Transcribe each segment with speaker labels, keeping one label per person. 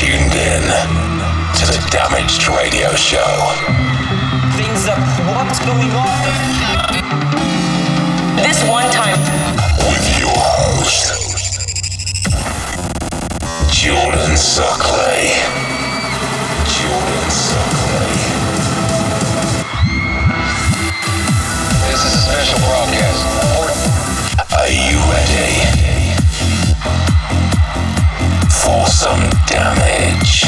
Speaker 1: tuned in to the Damaged Radio Show.
Speaker 2: Things up. What's going on?
Speaker 3: This one time.
Speaker 1: With your host, Jordan Suckley. Jordan Suckley.
Speaker 4: This is a special broadcast.
Speaker 1: Are you ready for some damage?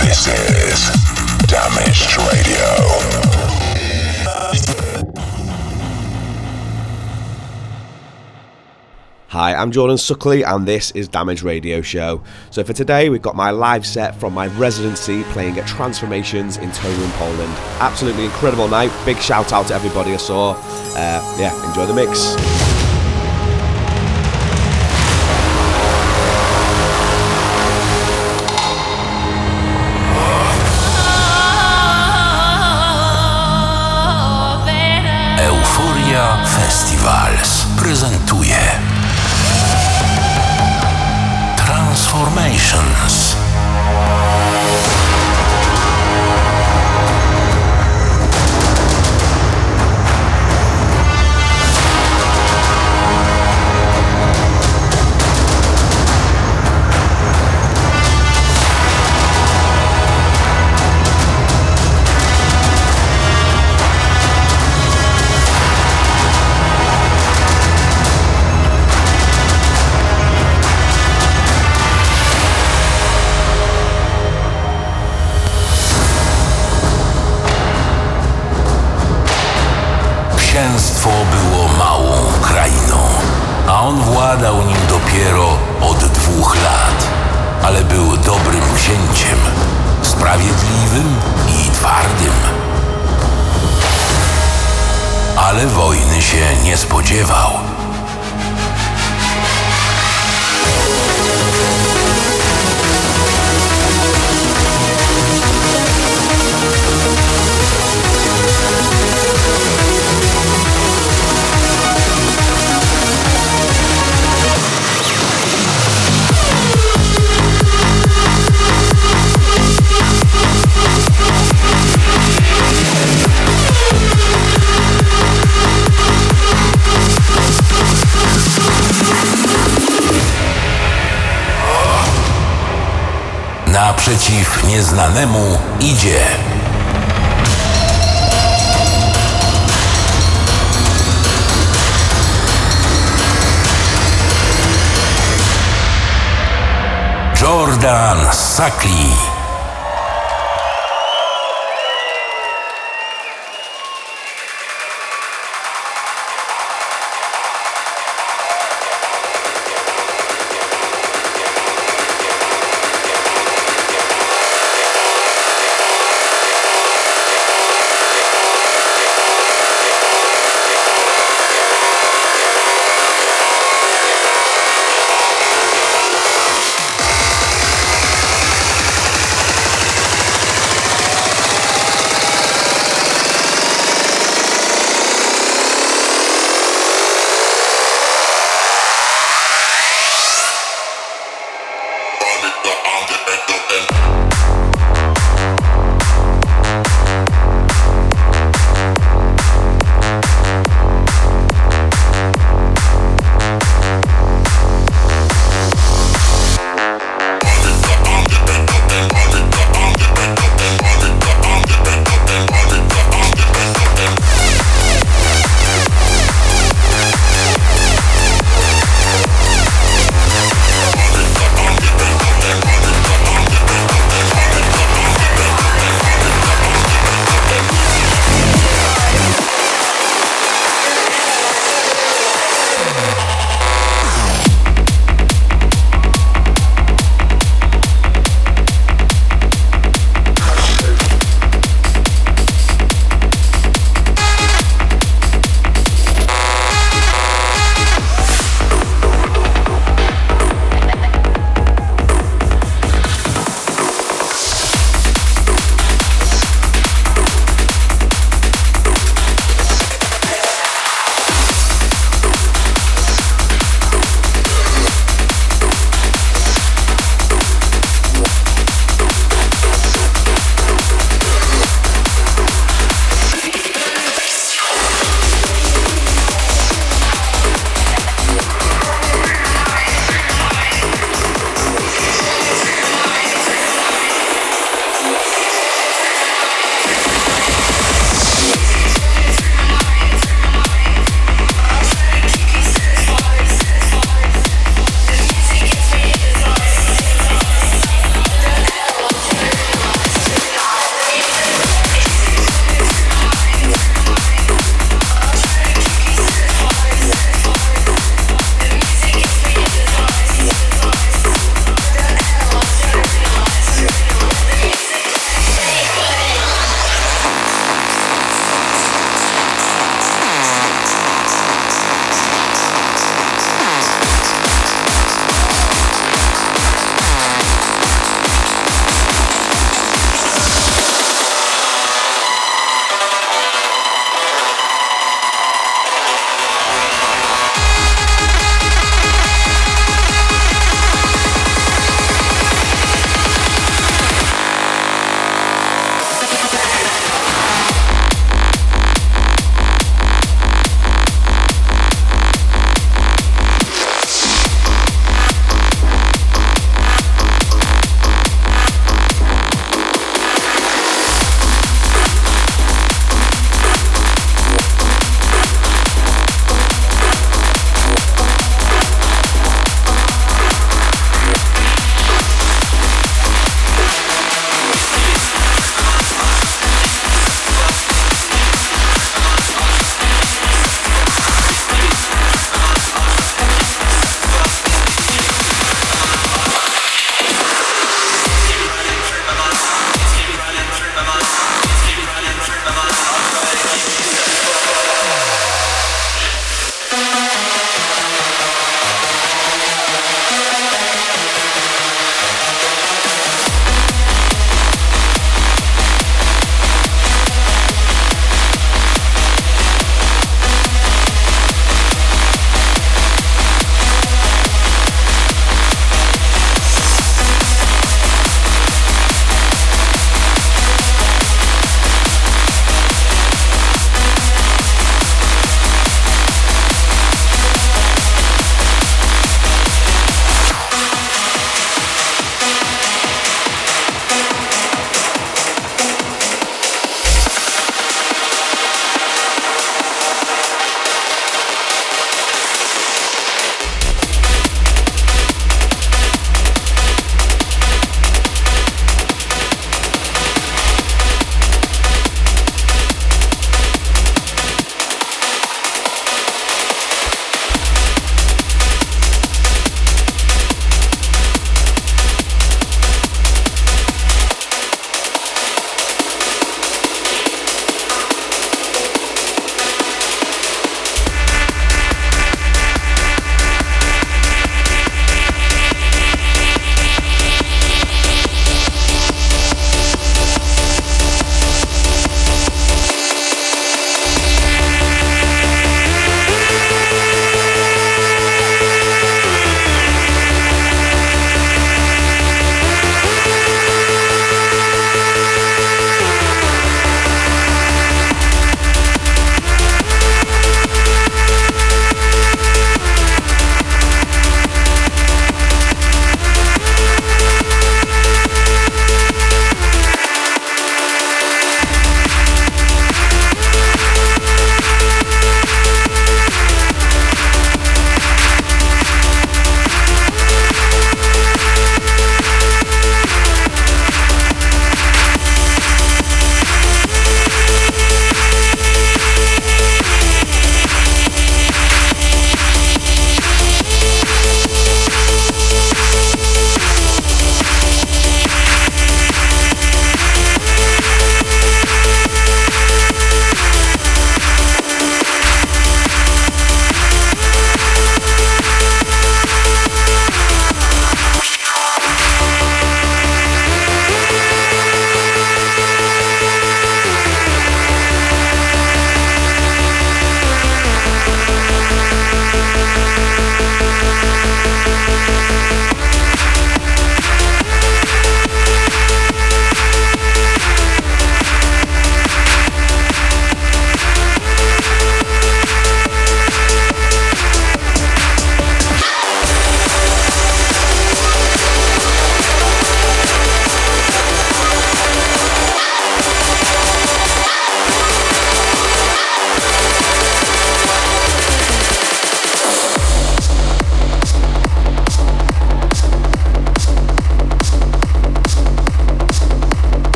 Speaker 1: This is Radio.
Speaker 5: Hi, I'm Jordan Suckley, and this is Damage Radio Show. So, for today, we've got my live set from my residency playing at Transformations in Toruń, Poland. Absolutely incredible night. Big shout out to everybody I saw. Uh, yeah, enjoy the mix.
Speaker 1: Prezentuje Transformations. Księstwo było małą krainą, a on władał nim dopiero od dwóch lat, ale był dobrym księciem, sprawiedliwym i twardym. Ale wojny się nie spodziewał. Naprzeciw nieznanemu idzie. Jordan Suckley.
Speaker 3: on the end, the.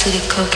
Speaker 3: To the cocaine